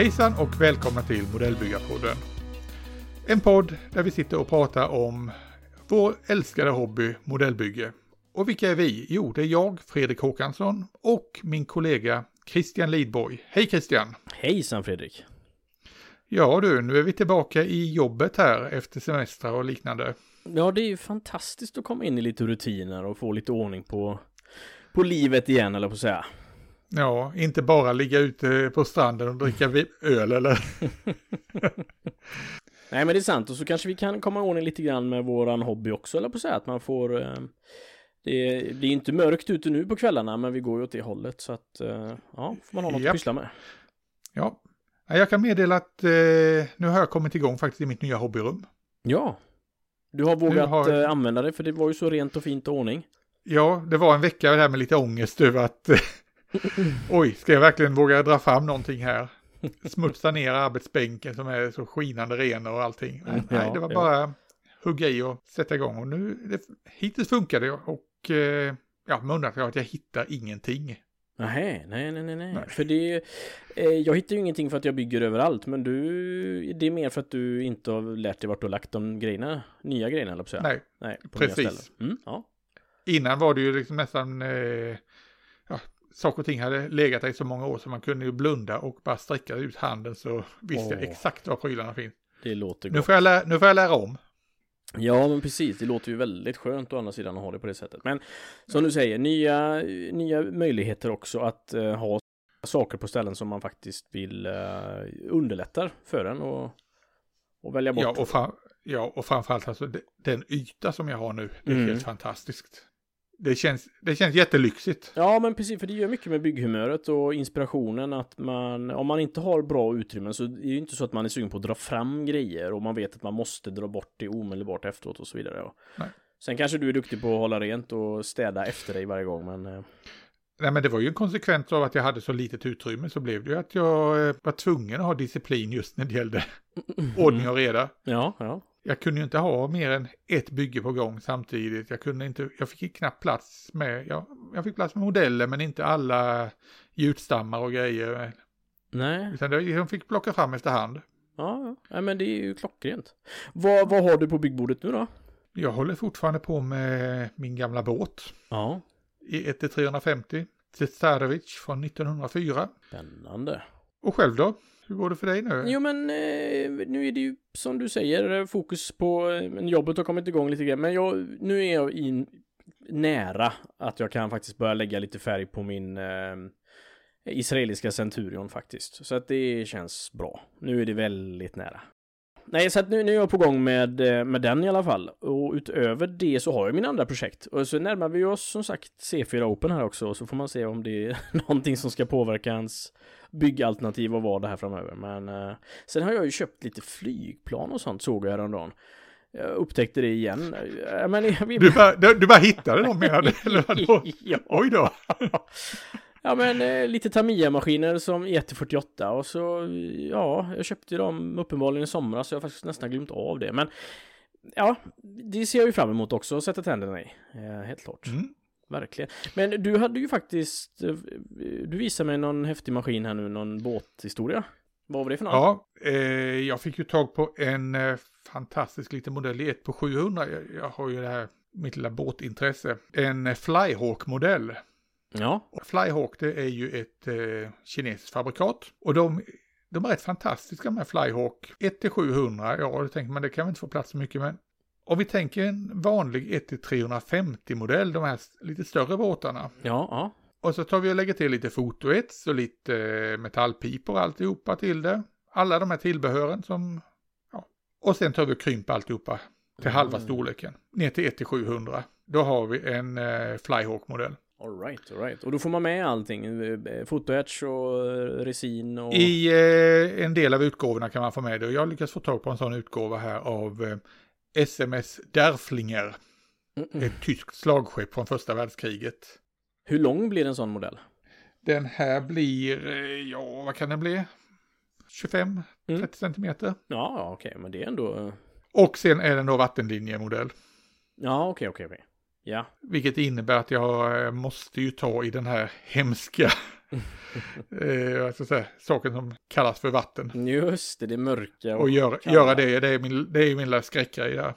Hejsan och välkomna till Modellbyggarpodden. En podd där vi sitter och pratar om vår älskade hobby modellbygge. Och vilka är vi? Jo, det är jag, Fredrik Håkansson och min kollega Christian Lidborg. Hej Christian! Hejsan Fredrik! Ja du, nu är vi tillbaka i jobbet här efter semestrar och liknande. Ja, det är ju fantastiskt att komma in i lite rutiner och få lite ordning på, på livet igen, eller på att säga. Ja, inte bara ligga ute på stranden och dricka öl eller? Nej, men det är sant. Och så kanske vi kan komma i ordning lite grann med våran hobby också, eller på att säga. Att man får... Eh, det, det är inte mörkt ute nu på kvällarna, men vi går ju åt det hållet. Så att, eh, ja, får man ha något Japp. att pyssla med. Ja, jag kan meddela att eh, nu har jag kommit igång faktiskt i mitt nya hobbyrum. Ja, du har vågat har... Eh, använda det för det var ju så rent och fint och ordning. Ja, det var en vecka där med lite ångest över att oj, ska jag verkligen våga dra fram någonting här? Smutsa ner arbetsbänken som är så skinande ren och allting. Nej, ja, det var ja. bara hugga i och sätta igång och nu, det, hittills funkar det och eh, ja, med undantag att jag hittar ingenting. Nej, nej, nej, nej, nej. För det, eh, jag hittar ju ingenting för att jag bygger överallt, men du, det är mer för att du inte har lärt dig vart du har lagt de grejerna, nya grejerna, eller. Nej, nej precis. Mm, ja. Innan var det ju liksom nästan, eh, saker och ting hade legat där i så många år så man kunde ju blunda och bara sträcka ut handen så visste oh. jag exakt var prylarna finns. Det låter gott. Nu får, jag lära, nu får jag lära om. Ja, men precis. Det låter ju väldigt skönt å andra sidan att ha det på det sättet. Men som du säger, nya, nya möjligheter också att uh, ha saker på ställen som man faktiskt vill uh, underlättar för en och, och välja bort. Ja, och, fram, ja, och framförallt alltså den yta som jag har nu, det är mm. helt fantastiskt det känns, det känns jättelyxigt. Ja, men precis, för det gör mycket med bygghumöret och inspirationen att man, om man inte har bra utrymmen så är det ju inte så att man är sugen på att dra fram grejer och man vet att man måste dra bort det omedelbart efteråt och så vidare. Nej. Sen kanske du är duktig på att hålla rent och städa efter dig varje gång, men... Eh. Nej, men det var ju en konsekvens av att jag hade så litet utrymme så blev det ju att jag eh, var tvungen att ha disciplin just när det gällde ordning och reda. Ja, ja jag kunde ju inte ha mer än ett bygge på gång samtidigt. Jag kunde inte, jag fick knappt plats med, jag, jag fick plats med modeller men inte alla gjutstammar och grejer. Nej. Utan de fick plocka fram efterhand. Ja, ja, men det är ju klockrent. Vad, vad har du på byggbordet nu då? Jag håller fortfarande på med min gamla båt. Ja. I 1 350. Tsarevic från 1904. Spännande. Och själv då? Hur går det för dig nu? Jo men eh, nu är det ju som du säger eh, fokus på, eh, jobbet har kommit igång lite grann. Men jag, nu är jag in, nära att jag kan faktiskt börja lägga lite färg på min eh, israeliska Centurion faktiskt. Så att det känns bra. Nu är det väldigt nära. Nej, så att nu, nu är jag på gång med, eh, med den i alla fall. Och utöver det så har jag mina andra projekt. Och så närmar vi oss som sagt C4 Open här också. Så får man se om det är någonting som ska påverka hans byggalternativ och vad det här framöver. Men eh, sen har jag ju köpt lite flygplan och sånt såg jag häromdagen. Jag upptäckte det igen. Eh, men, jag, du, bara, du, du bara hittade dem? Eller vadå? ja. Oj då. Ja men eh, lite Tamiya-maskiner som E148 och så ja, jag köpte dem uppenbarligen i somras så jag har faktiskt nästan glömt av det. Men ja, det ser jag ju fram emot också att sätta tänderna i. Eh, helt klart. Mm. Verkligen. Men du hade ju faktiskt, eh, du visade mig någon häftig maskin här nu, någon båthistoria. Vad var det för något? Ja, eh, jag fick ju tag på en eh, fantastisk liten modell i 1 på 700. Jag, jag, har ju det här, mitt lilla båtintresse. En eh, Flyhawk-modell. Ja. Flyhawk det är ju ett eh, kinesiskt fabrikat. Och de, de är rätt fantastiska med Flyhawk. 1 700, ja, då tänker man det kan väl inte få plats så mycket, men om vi tänker en vanlig 1-350 modell, de här lite större båtarna. Ja, ja. Och så tar vi och lägger till lite fotoets och lite eh, metallpipor och alltihopa till det. Alla de här tillbehören som, ja. Och sen tar vi och krymper alltihopa till mm. halva storleken. Ner till 1-700. Då har vi en eh, Flyhawk-modell. Alright, alright. Och då får man med allting? Eh, fotoetch och resin och... I eh, en del av utgåvorna kan man få med det. Och jag lyckas få tag på en sån utgåva här av eh, SMS Derflinger. Mm -mm. Ett tyskt slagskepp från första världskriget. Hur lång blir en sån modell? Den här blir, eh, ja vad kan den bli? 25-30 mm. centimeter. Ja, okej, okay, men det är ändå... Eh, Och sen är den då vattenlinjemodell. Ja, okej, okay, okej, okay, okej. Ja. Vilket innebär att jag eh, måste ju ta i den här hemska eh, här, saker som kallas för vatten. Just det, det mörka. Och, och gör, göra det, det är min, det är min lilla skräckgrej där.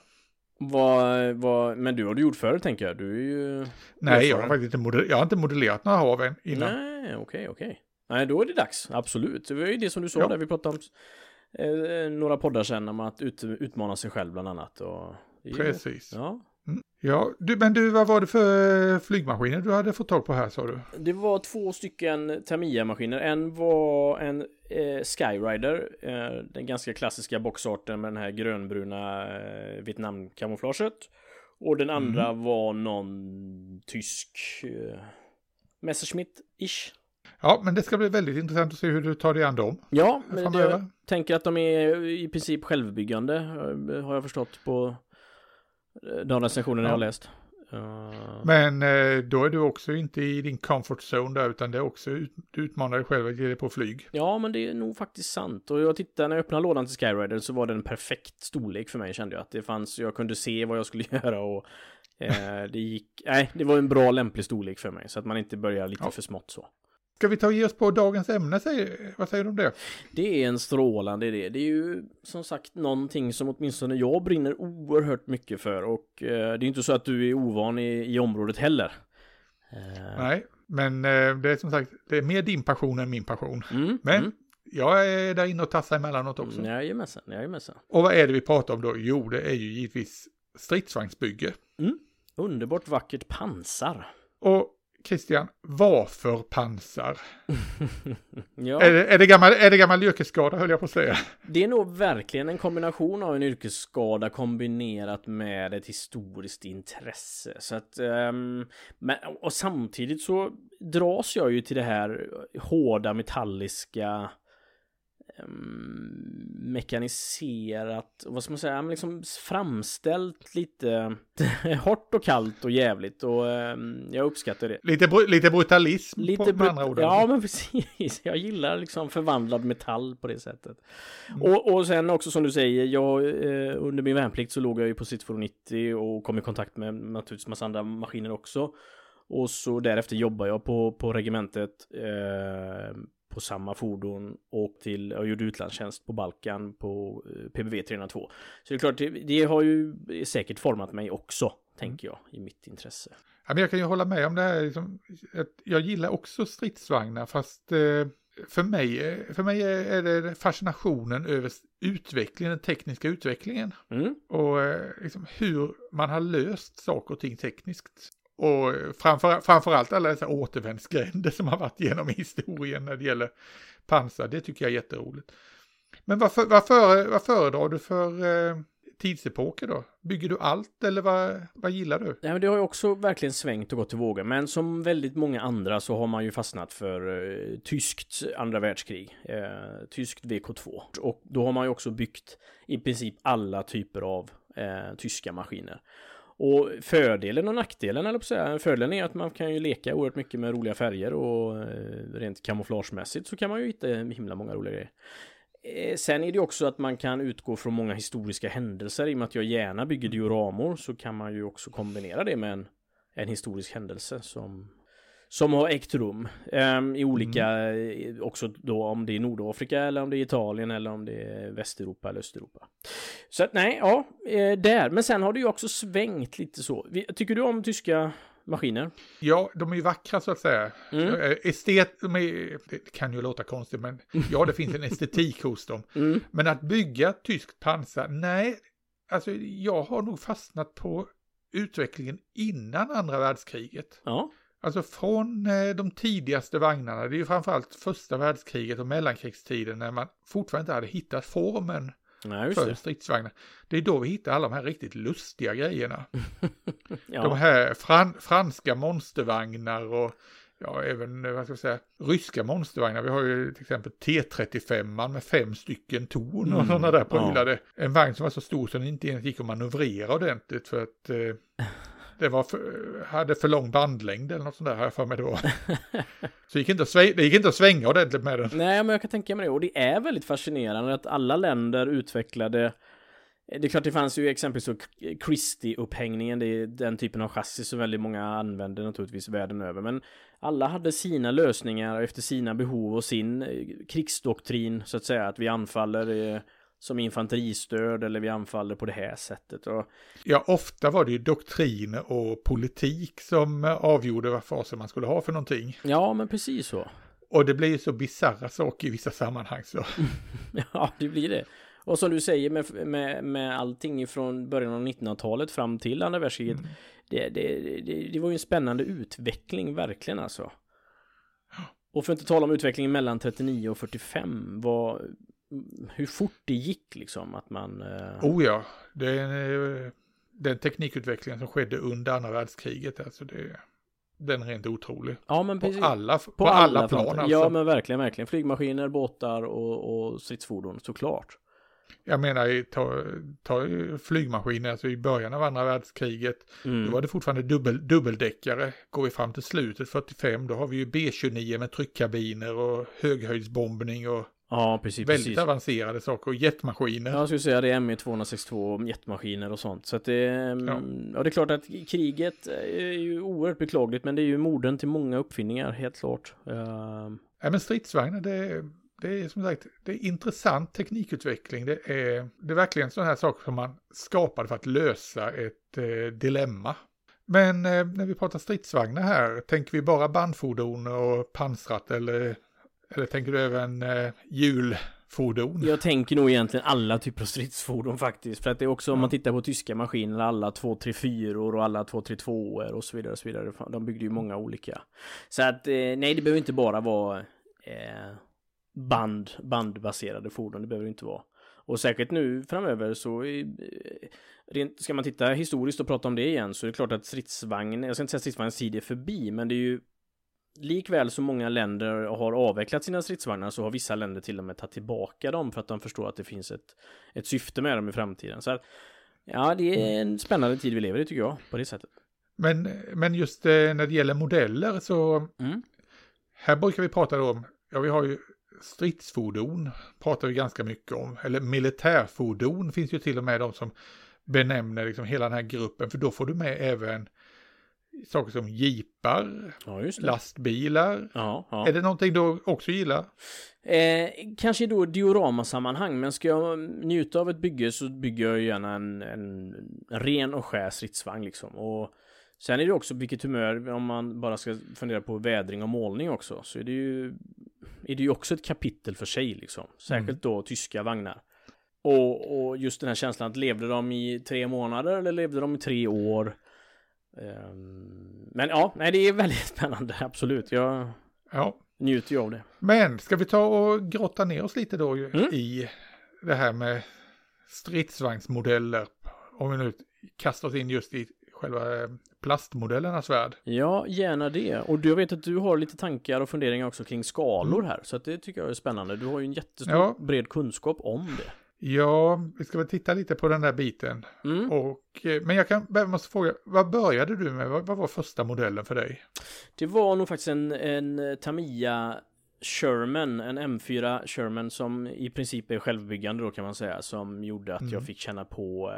Vad, vad, men du har du gjort förr tänker jag, du är ju... Nej, jag har faktiskt inte, modell, jag har inte modellerat några hav än innan. Nej, okej, okay, okej. Okay. Nej, då är det dags, absolut. Det var ju det som du sa ja. där vi pratade om eh, några poddar sen om att ut, utmana sig själv bland annat. Och, Precis. Ja, Ja, du, men du, vad var det för flygmaskiner du hade fått tag på här sa du? Det var två stycken Tamiya-maskiner. En var en eh, Skyrider, eh, den ganska klassiska boxarten med den här grönbruna eh, Vietnam-kamouflaget. Och den andra mm. var någon tysk eh, Messerschmitt-ish. Ja, men det ska bli väldigt intressant att se hur du tar dig an dem. Ja, men jag tänker att de är i princip självbyggande, eh, har jag förstått på de recensionerna ja. jag har läst. Uh... Men eh, då är du också inte i din comfort zone där utan det är också ut, du utmanar dig själv att ge dig på flyg. Ja men det är nog faktiskt sant och jag tittade när jag öppnade lådan till Skyrider så var det en perfekt storlek för mig kände jag att det fanns, jag kunde se vad jag skulle göra och eh, det gick, nej det var en bra lämplig storlek för mig så att man inte börjar lite ja. för smått så. Ska vi ta och ge oss på dagens ämne? Säger, vad säger du om det? Det är en strålande idé. Det är ju som sagt någonting som åtminstone jag brinner oerhört mycket för och eh, det är inte så att du är ovan i, i området heller. Eh. Nej, men eh, det är som sagt, det är mer din passion än min passion. Mm, men mm. jag är där inne och tassar emellanåt också. Mm, jajamensan, jajamensan. Och vad är det vi pratar om då? Jo, det är ju givetvis stridsvagnsbygge. Mm. Underbart vackert pansar. Och Christian, varför pansar? ja. är, det, är, det gammal, är det gammal yrkesskada höll jag på att säga? Det är nog verkligen en kombination av en yrkesskada kombinerat med ett historiskt intresse. Så att, um, men, och samtidigt så dras jag ju till det här hårda metalliska mekaniserat, vad ska man säga, liksom framställt lite hårt och kallt och jävligt och um, jag uppskattar det. Lite, br lite brutalism lite på, br andra ord. Ja men precis, jag gillar liksom förvandlad metall på det sättet. Mm. Och, och sen också som du säger, jag eh, under min värnplikt så låg jag ju på Citforo 90 och kom i kontakt med naturligtvis massa andra maskiner också. Och så därefter jobbar jag på, på regementet eh, på samma fordon och till, och gjorde utlandstjänst på Balkan på eh, PBV 302. Så det är klart, det, det har ju säkert format mig också, mm. tänker jag, i mitt intresse. Ja, men jag kan ju hålla med om det här, liksom, jag gillar också stridsvagnar, fast eh, för mig, eh, för mig är det fascinationen över utvecklingen, den tekniska utvecklingen. Mm. Och liksom hur man har löst saker och ting tekniskt. Och framför, framförallt alla dessa återvändsgränder som har varit genom historien när det gäller pansar, det tycker jag är jätteroligt. Men vad, för, vad, för, vad föredrar du för eh, tidsepoker då? Bygger du allt eller vad, vad gillar du? Ja, men det har ju också verkligen svängt och gått till vågor. Men som väldigt många andra så har man ju fastnat för eh, tyskt andra världskrig. Eh, tyskt VK2. Och då har man ju också byggt i princip alla typer av eh, tyska maskiner. Och fördelen och nackdelen, eller på säga, fördelen är att man kan ju leka oerhört mycket med roliga färger och eh, rent kamouflagemässigt så kan man ju hitta himla många roliga grejer. Eh, sen är det också att man kan utgå från många historiska händelser. I och med att jag gärna bygger dioramor så kan man ju också kombinera det med en, en historisk händelse som som har ägt rum um, i olika, mm. också då om det är Nordafrika eller om det är Italien eller om det är Västeuropa eller Östeuropa. Så att nej, ja, eh, där. Men sen har det ju också svängt lite så. Tycker du om tyska maskiner? Ja, de är ju vackra så att säga. Mm. Eh, estet, de är, det kan ju låta konstigt, men ja, det finns en estetik hos dem. Mm. Men att bygga tyskt pansar, nej, alltså jag har nog fastnat på utvecklingen innan andra världskriget. Ja. Alltså från eh, de tidigaste vagnarna, det är ju framförallt första världskriget och mellankrigstiden när man fortfarande inte hade hittat formen Nej, för stridsvagnar. Det är då vi hittar alla de här riktigt lustiga grejerna. ja. De här fran franska monstervagnar och ja, även eh, vad ska jag säga, ryska monstervagnar. Vi har ju till exempel T35 med fem stycken torn och mm. sådana där prylade. Ja. En vagn som var så stor så den inte ens gick att manövrera ordentligt för att eh, det var för, hade för lång bandlängd eller något sånt där har jag för mig då. Så det gick, inte att svänga, det gick inte att svänga ordentligt med den. Nej, men jag kan tänka mig det. Och det är väldigt fascinerande att alla länder utvecklade eh, det är klart det fanns ju exempelvis Christie-upphängningen, det är den typen av chassi som väldigt många använder naturligtvis världen över. Men alla hade sina lösningar efter sina behov och sin eh, krigsdoktrin så att säga. Att vi anfaller eh, som infanteristöd eller vi anfaller på det här sättet. Och... Ja, ofta var det ju doktrin och politik som avgjorde vad fasen man skulle ha för någonting. Ja, men precis så. Och det blir ju så bisarra saker i vissa sammanhang så. ja, det blir det. Och som du säger med, med, med allting från början av 1900-talet fram till andra världskriget. Mm. Det, det, det, det, var ju en spännande utveckling, verkligen alltså. Och för att inte tala om utvecklingen mellan 39 och 45, vad, hur fort det gick liksom att man... Eh... Oh ja, det är den teknikutvecklingen som skedde under andra världskriget, alltså det, den är rent otrolig. Ja, men precis. På alla, på, på alla, alla plan alltså. Ja, men verkligen, verkligen. Flygmaskiner, båtar och, och stridsfordon, såklart. Jag menar, ta, ta flygmaskiner, alltså i början av andra världskriget, mm. då var det fortfarande dubbel, dubbeldäckare. Går vi fram till slutet, 45, då har vi ju B-29 med tryckkabiner och höghöjdsbombning och Ja, precis. Väldigt precis. avancerade saker och jetmaskiner. Ja, jag skulle säga det är ME262 jetmaskiner och sånt. Så att det, mm, ja. ja. det är klart att kriget är ju oerhört beklagligt, men det är ju morden till många uppfinningar, helt klart. Uh... Ja, men stridsvagnar, det, det är som sagt, det är intressant teknikutveckling. Det är, det är verkligen sådana här saker som man skapade för att lösa ett eh, dilemma. Men eh, när vi pratar stridsvagnar här, tänker vi bara bandfordon och pansrat eller eller tänker du även eh, hjulfordon? Jag tänker nog egentligen alla typer av stridsfordon faktiskt. För att det är också om man tittar på tyska maskiner, alla 234 och alla 232 och så vidare och så vidare. De byggde ju många olika. Så att eh, nej, det behöver inte bara vara eh, band, bandbaserade fordon. Det behöver det inte vara. Och säkert nu framöver så eh, rent, ska man titta historiskt och prata om det igen så är det klart att stridsvagn, jag ska inte säga stridsvagnens tid är förbi, men det är ju likväl som många länder har avvecklat sina stridsvagnar så har vissa länder till och med tagit tillbaka dem för att de förstår att det finns ett, ett syfte med dem i framtiden. Så att, ja, det är en spännande tid vi lever i tycker jag, på det sättet. Men, men just eh, när det gäller modeller så mm. här brukar vi prata om, ja vi har ju stridsfordon, pratar vi ganska mycket om, eller militärfordon finns ju till och med de som benämner liksom hela den här gruppen, för då får du med även saker som jeepar, ja, lastbilar. Ja, ja. Är det någonting du också gillar? Eh, kanske då dioramasammanhang, men ska jag njuta av ett bygge så bygger jag gärna en, en ren och skär stridsvagn liksom. Och sen är det också vilket humör, om man bara ska fundera på vädring och målning också, så är det ju, är det ju också ett kapitel för sig liksom. Särskilt mm. då tyska vagnar. Och, och just den här känslan att levde de i tre månader eller levde de i tre år? Ehm, men ja, nej, det är väldigt spännande, absolut. Jag ja. njuter ju av det. Men ska vi ta och grotta ner oss lite då mm. i det här med stridsvagnsmodeller. Om vi nu kastar oss in just i själva eh, plastmodellernas värld. Ja, gärna det. Och jag vet att du har lite tankar och funderingar också kring skalor mm. här. Så att det tycker jag är spännande. Du har ju en jättestor ja. bred kunskap om det. Ja, vi ska väl titta lite på den där biten. Mm. Och, eh, men jag kan, jag måste fråga, vad började du med? Vad, vad, var första modellen för dig? Det var nog faktiskt en, en Tamiya Sherman, en M4 Sherman som i princip är självbyggande då kan man säga, som gjorde att mm. jag fick känna på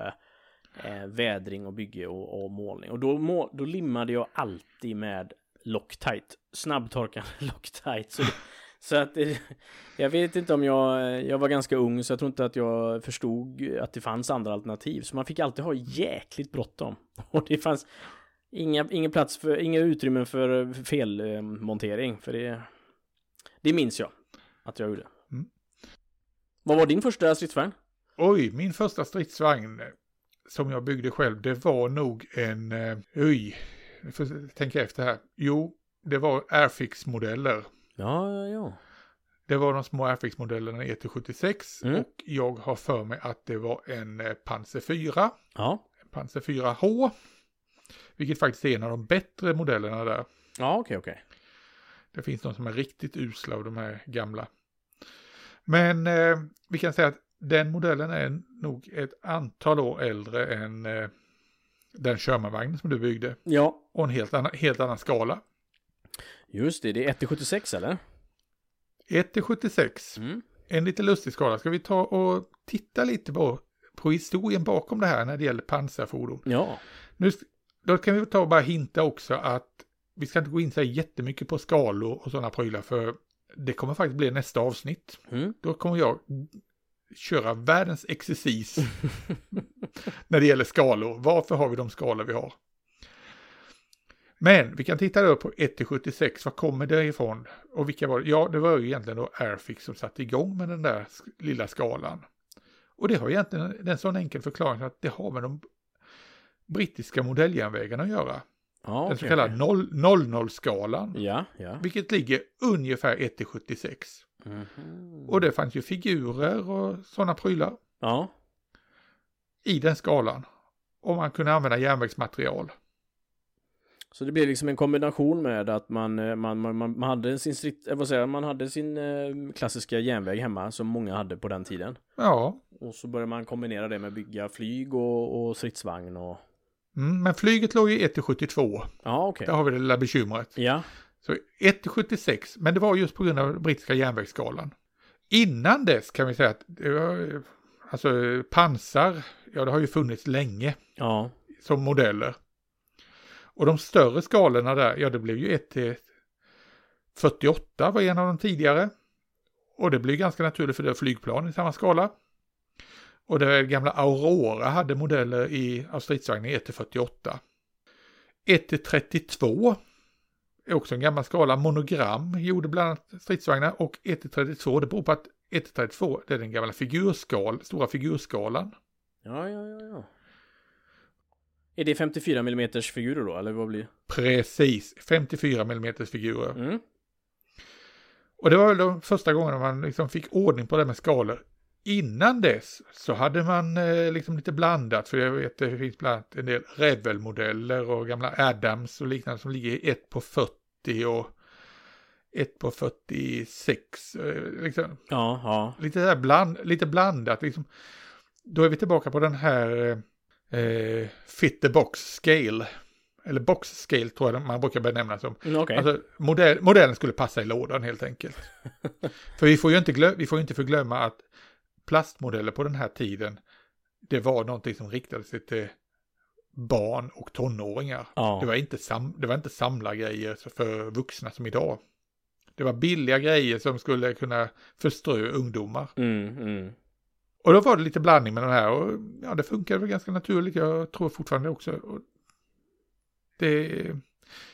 eh, eh, vädring och bygge och, och målning. Och då, må, då limmade jag alltid med Loctite, snabbtorkande Loctite. Så det, så att jag vet inte om jag, jag var ganska ung så jag tror inte att jag förstod att det fanns andra alternativ. Så man fick alltid ha jäkligt bråttom. Och det fanns inga, ingen plats för, inga utrymmen för felmontering. För det, det minns jag att jag gjorde. Mm. Vad var din första stridsvagn? Oj, min första stridsvagn som jag byggde själv, det var nog en, oj, jag får tänka efter här. Jo, det var Airfix-modeller. Ja, ja, ja. Det var de små Airfix-modellerna ET76 mm. och jag har för mig att det var en eh, Panzer 4. Ja. Panzer 4H. Vilket faktiskt är en av de bättre modellerna där. Ja, okej, okay, okej. Okay. Det finns de som är riktigt usla av de här gamla. Men eh, vi kan säga att den modellen är nog ett antal år äldre än eh, den Shermanvagnen som du byggde. Ja. Och en helt annan, helt annan skala. Just det, det är 1 76 eller? 1 till 76. Mm. En lite lustig skala. Ska vi ta och titta lite på på historien bakom det här när det gäller pansarfordon. Ja. Nu, då kan vi ta och bara hinta också att vi ska inte gå in så här jättemycket på skalor och sådana prylar för det kommer faktiskt bli nästa avsnitt. Mm. Då kommer jag köra världens exercis när det gäller skalor. Varför har vi de skalor vi har? Men vi kan titta då på 1-76, var kommer det ifrån? Och vilka var det? Ja, det var ju egentligen då Airfix som satte igång med den där lilla skalan. Och det har egentligen en sån enkel förklaring att det har med de brittiska modelljärnvägarna att göra. Ja, den okej, så kallade 00-skalan. Ja, ja. Vilket ligger ungefär 1-76. Mhm. Och det fanns ju figurer och sådana prylar Ja. i den skalan. Och man kunde använda järnvägsmaterial. Så det blir liksom en kombination med att man, eh, man, man, man hade sin strikt, eh, vad säger man hade sin eh, klassiska järnväg hemma som många hade på den tiden. Ja, Och så började man kombinera det med bygga flyg och, och stridsvagn och... mm, men flyget låg ju 1-72. Ja, okej. Där har vi det lilla bekymret. Ja. Så 1-76, men det var just på grund av brittiska järnvägsskalan. Innan dess kan vi säga att alltså pansar, ja det har ju funnits länge Ja. som modeller. Och de större skalorna där, ja det blev ju 1 till 48 var en av de tidigare. Och det blir ganska naturligt för det är flygplan i samma skala. Och det gamla Aurora hade modeller i, av stridsvagnar 1 till 48. 1 till 32 är också en gammal skala. Monogram gjorde bland annat stridsvagnar och 1 till 32 det beror på att 1 till 32 det är den gamla figurskal, stora figurskalan. Ja, ja, ja, ja. Är det 54 mm figurer då, eller vad blir Precis, 54 mm figurer. Mm. Och det var väl de första gångerna man liksom fick ordning på det med skalor. Innan dess så hade man eh, liksom lite blandat, för jag vet det finns bland annat en del Revel-modeller och gamla Adams och liknande som ligger i 1 på 40 och 1 på 46. Eh, liksom, Ja, ja. lite, där bland, lite blandat. Liksom. Då är vi tillbaka på den här eh, fit the box scale. Eller box scale tror jag man brukar benämna som. Mm, Okej. Alltså modell, modellen skulle passa i lådan helt enkelt. För vi får ju inte, glö, vi får inte förglömma att plastmodeller på den här tiden, det var någonting som riktade sig till barn och tonåringar. ja. Det var inte, sam, det var inte samlargrejer för vuxna som idag. Det var billiga grejer som skulle kunna förströ ungdomar. Mm, mm. Och då var det lite blandning med de här och ja, det funkade väl ganska naturligt. Jag tror fortfarande också. Och det,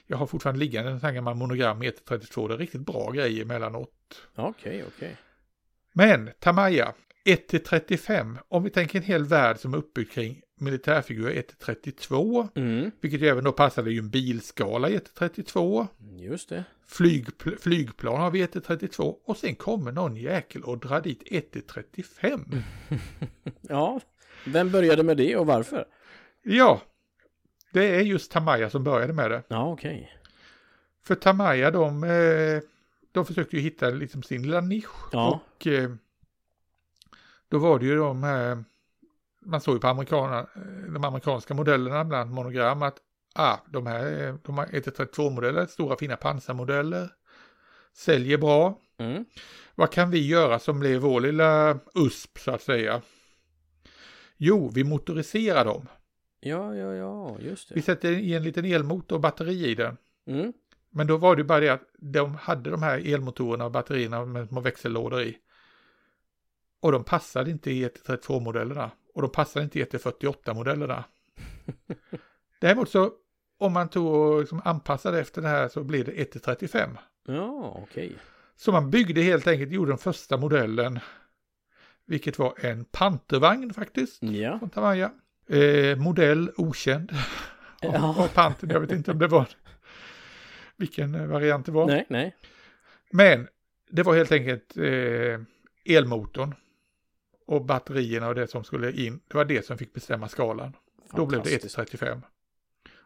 jag har fortfarande liggande en sån här gammal monogram 132. Det är riktigt bra grejer emellanåt. Okej, okej. Men Tamaya 1-35, om vi tänker en hel värld som är uppbyggd kring militärfigurer 1-32, Mm. vilket ju även då passade ju en bilskala 1-32, Just det. Flygpl flygplan har vi 1-32 och sen kommer någon jäkel och drar dit 1-35. Ja. Vem började med det och varför? Ja, det är just Tamaya som började med det. Ja, okej. För Tamaya de, eh, de försökte ju hitta liksom sin lilla nisch. Ja. Och eh, då var det ju de här, man såg ju på amerikana, de amerikanska modellerna, bland monogram, att ah, de här är- de har 132-modeller, stora fina pansarmodeller, säljer bra. Mm. Vad kan vi göra som blev vår lilla USP så att säga? Jo, vi motoriserar dem. Ja, ja, ja, just Vi det. sätter i en liten elmotor och batteri i den. Mm. Men då var det bara det att de hade de här elmotorerna och batterierna med små växellådor i. Och de passade inte i 132-modellerna. Och de passade inte i 148-modellerna. Däremot så, om man tog och liksom anpassade efter det här så blir det 135. Ja, okej. Så man byggde helt enkelt, gjorde den första modellen. Vilket var en pantervagn faktiskt. Ja. Från Tamaya. Eh, modell okänd. Ja. Av pantern, jag vet inte om det var vilken eh, variant det var. Nej, nej. Men det var helt enkelt eh, elmotorn och batterierna och det som skulle in. Det var det som fick bestämma skalan. Då blev det Fantastiskt. 135.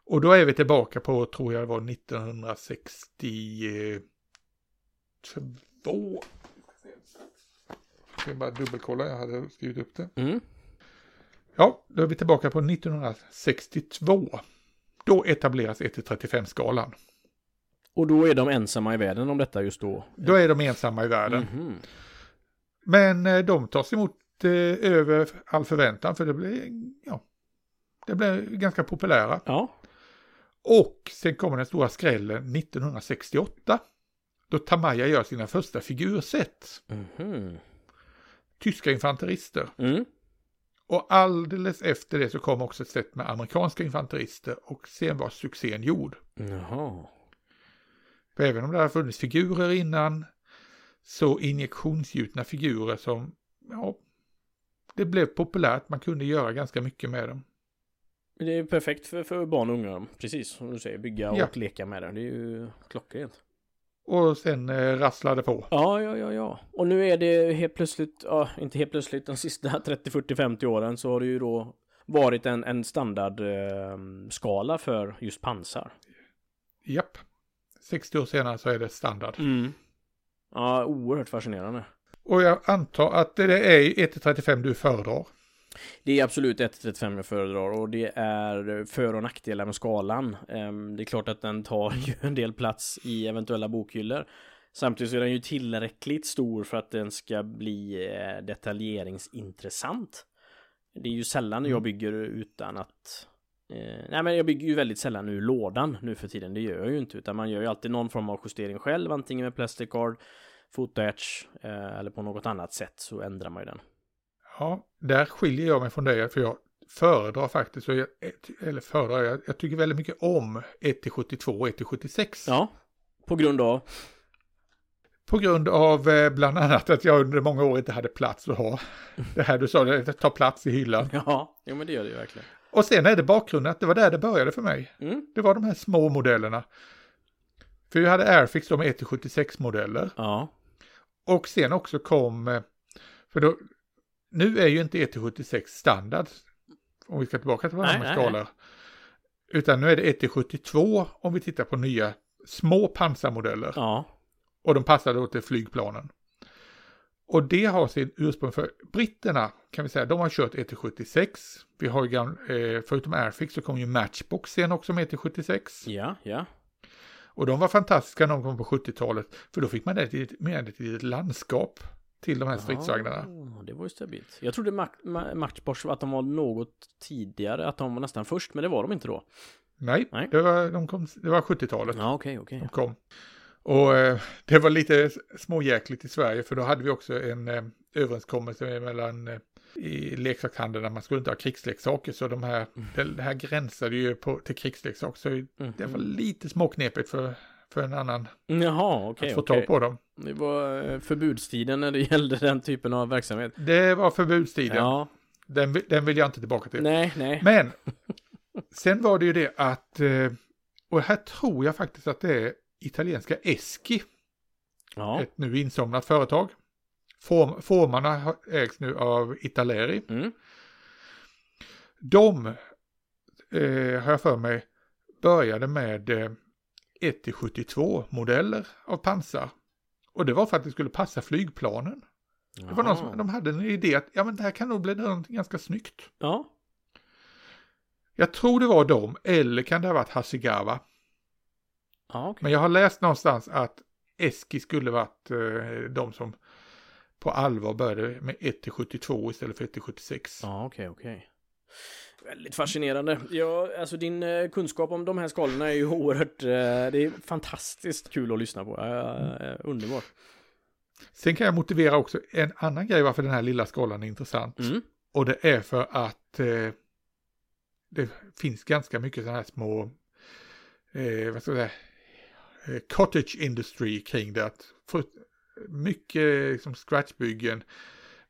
Och då är vi tillbaka på, tror jag det var 1962. Jag ska bara dubbelkolla, jag hade skrivit upp det. Mm. Ja, då är vi tillbaka på 1962. Då etableras 1-35-skalan. Och då är de ensamma i världen om detta just då. Då är de ensamma i världen. Mhm. Men eh, de tas emot eh, över all förväntan för det blev, ja, det blev ganska populära. Ja. Och sen kommer den stora skrällen 1968. Då Tamaya gör sina första figurset. Mhm. Tyska infanterister. Mm. Och alldeles efter det så kom också ett set med amerikanska infanterister och sen var succén gjord. Jaha. För även om det har funnits figurer innan så injektionsgjutna figurer som, ja, det blev populärt, man kunde göra ganska mycket med dem. Det är perfekt för, för barn och unga. Precis som du säger. Bygga och Ja. leka med det. Det är ju klockrent. Och sen eh, rasslade på. Ja, ja, ja, ja. Och nu är det helt plötsligt, ja, inte helt plötsligt, de sista 30, 40, 50 åren så har det ju då varit en, en standardskala eh, skala för just pansar. Japp. 60 år senare så är det standard. Mm. Ja, oerhört fascinerande. Och jag antar att det är 1-35 du föredrar. Det är absolut 1.35 jag föredrar och det är för och nackdelar med skalan. Ehm, Det är klart att den tar ju en del plats i eventuella bokhyllor. Samtidigt så är den ju tillräckligt stor för att den ska bli eh, detaljeringsintressant. Det är ju sällan jag bygger utan att eh, Nej men jag bygger ju väldigt sällan ur lådan nu för tiden, det gör jag ju inte utan man gör ju alltid någon form av justering själv, antingen med plastic card, fotoetch eh, eller på något annat sätt så ändrar man ju den. Ja, där skiljer jag mig från dig för jag föredrar faktiskt, jag, eller föredrar, jag, jag tycker väldigt mycket om 1-72 och 1-76. Ja, på grund av På grund av eh, bland annat att jag under många år inte hade plats att ha det här du sa, det tar plats i hyllan. Ja, jo men det gör det ju verkligen. Och sen är det bakgrunden att det var där det började för mig. Mm. Det var de här små modellerna. För vi hade Airfix, de 1-76 modeller. Ja. Och sen också kom, eh, för då, nu är ju inte 1-76 standard, om vi ska tillbaka till varandra nej, skalor. Utan nu är det 1-72 om vi tittar på nya små pansarmodeller. Ja. Och de passar då till flygplanen. Och det har sin ursprung för britterna kan vi säga, de har kört 1-76. Vi har ju gam, eh, förutom Airfix så kom ju Matchbox sen också med 1-76. Ja, ja. Och de var fantastiska när de kom på 70-talet. För då fick man ett litet- med ett litet landskap till de här stridsvagnarna. Ja, det var ju stabilt. Jag trodde Ma- Ma- Matchbox att de var något tidigare, att de var nästan först, men det var de inte då. Nej, Nej. Det, var, de kom, det var 70-talet Ja, okej, okej. de kom. Och eh, det var lite småjäkligt i Sverige för då hade vi också en eh, överenskommelse mellan eh, i leksakshandeln där man skulle inte ha krigsleksaker så de här, det, det här gränsade ju på, till krigsleksaker så Mm. det var lite småknepigt för, för en annan Jaha, okej, att få okej. tag på dem. Det var eh, förbudstiden när det gällde den typen av verksamhet. Det var förbudstiden, Ja, den, den vill jag inte tillbaka till. nej, nej. Men sen var det ju det att, eh, och här tror jag faktiskt att det är italienska Eschi, Ja, ett nu insomnat företag. Form, formarna ägs nu av Italeri. mm. De, eh, har jag för mig, började med eh, 1-72 modeller av pansar. Och det var för att det skulle passa flygplanen. Det var någon som, de hade en idé att ja, men det här kan nog bli något ganska snyggt. Ja, Jag tror det var dem, eller kan det ha varit Hasegawa. ja, okej. Men jag har läst någonstans att Eski skulle varit eh, de som på allvar började med 1-72 istället för 1-76. Ja, okej, okej. Väldigt fascinerande. Ja, alltså din eh, kunskap om de här skalorna är ju oerhört, eh, det är fantastiskt kul att lyssna på. Uh, underbart. Sen kan jag motivera också en annan grej varför den här lilla skalan är intressant. Mm. Och det är för att eh, det finns ganska mycket sådana här små, eh, vad ska jag säga, eh, cottage industry kring det. Att mycket liksom, scratchbyggen,